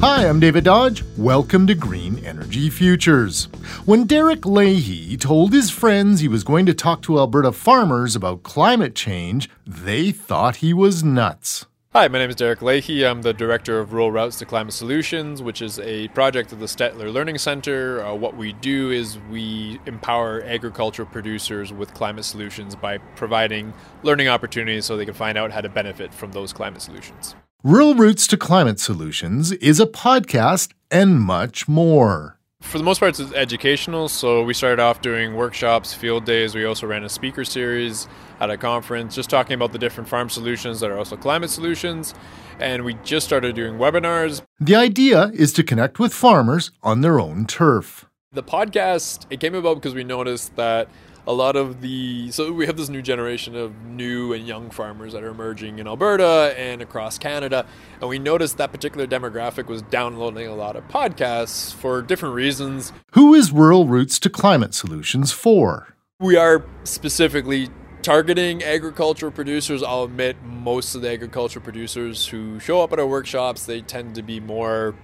Hi, I'm David Dodge. Welcome to Green Energy Futures. When Derek Leahy told his friends he was going to talk to Alberta farmers about climate change, they thought he was nuts. Hi, my name is Derek Leahy. I'm the director of Rural Routes to Climate Solutions, which is a project of the Stettler Learning Center. Uh, what we do is we empower agricultural producers with climate solutions by providing learning opportunities so they can find out how to benefit from those climate solutions. Rural Routes to Climate Solutions is a podcast and much more. For the most part, it's educational. So we started off doing workshops, field days. We also ran a speaker series at a conference, just talking about the different farm solutions that are also climate solutions. And we just started doing webinars. The idea is to connect with farmers on their own turf. The podcast, it came about because we noticed that a lot of the so we have this new generation of new and young farmers that are emerging in Alberta and across Canada and we noticed that particular demographic was downloading a lot of podcasts for different reasons. Who is Rural Routes to Climate Solutions for? We are specifically targeting agricultural producers. I'll admit most of the agricultural producers who show up at our workshops, they tend to be more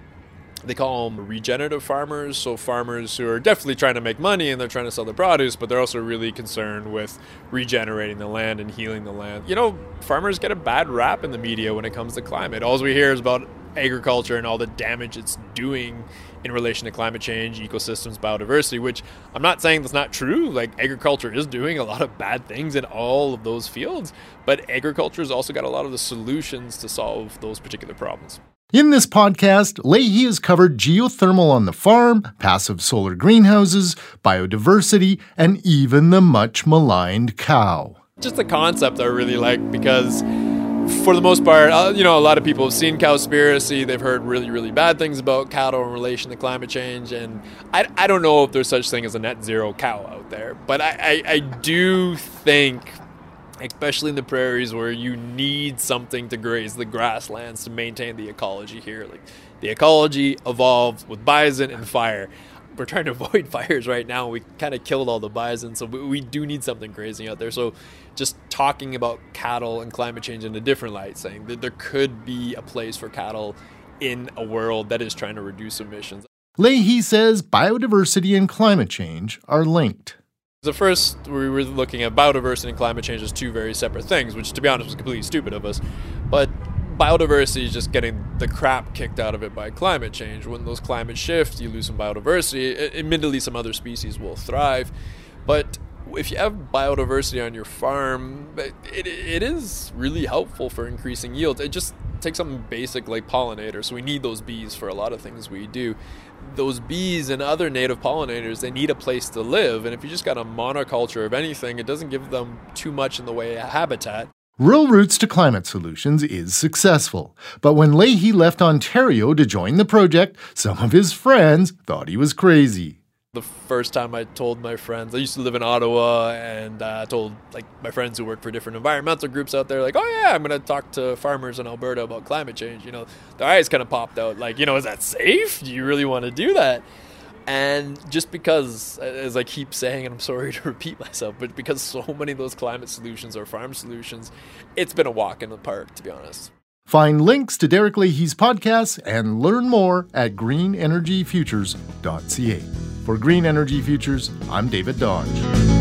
they call them regenerative farmers. So, farmers who are definitely trying to make money and they're trying to sell their produce, but they're also really concerned with regenerating the land and healing the land. You know, farmers get a bad rap in the media when it comes to climate. All we hear is about agriculture and all the damage it's doing in relation to climate change, ecosystems, biodiversity, which I'm not saying that's not true. Like, agriculture is doing a lot of bad things in all of those fields, but agriculture has also got a lot of the solutions to solve those particular problems. In this podcast, Leahy has covered geothermal on the farm, passive solar greenhouses, biodiversity, and even the much maligned cow. Just the concept I really like because for the most part, uh, you know, a lot of people have seen cowspiracy. They've heard really, really bad things about cattle in relation to climate change, and I, I don't know if there's such thing as a net zero cow out there, but I, I, I do think especially in the prairies where you need something to graze the grasslands to maintain the ecology here. Like the ecology evolved with bison and fire. We're trying to avoid fires right now. We kind of killed all the bison, so we, we do need something grazing out there. So, just talking about cattle and climate change in a different light, saying that there could be a place for cattle in a world that is trying to reduce emissions. Leahy says biodiversity and climate change are linked. The first, we were looking at biodiversity and climate change as two very separate things, which, to be honest, was completely stupid of us. But biodiversity is just getting the crap kicked out of it by climate change. When those climate shift, you lose some biodiversity. Admittedly, some other species will thrive, but if you have biodiversity on your farm, it, it is really helpful for increasing yields. It just takes something basic like pollinators. So we need those bees for a lot of things we do. Those bees and other native pollinators, they need a place to live. And if you just got a monoculture of anything, it doesn't give them too much in the way of habitat. Rural Routes to Climate Solutions is successful, but when Leahy left Ontario to join the project, some of his friends thought he was crazy the first time I told my friends, I used to live in Ottawa, and uh, I uh, told like my friends who work for different environmental groups out there, like, oh yeah, I'm gonna talk to farmers in Alberta about climate change. You know, their eyes kind of popped out, like, you know, is that safe? Do you really want to do that? And just because, as I keep saying, and I'm sorry to repeat myself, but because so many of those climate solutions are farm solutions, it's been a walk in the park, to be honest. Find links to Derek Leahy's podcasts and learn more at greenenergyfutures.ca. For Green Energy Futures, I'm David Dodge.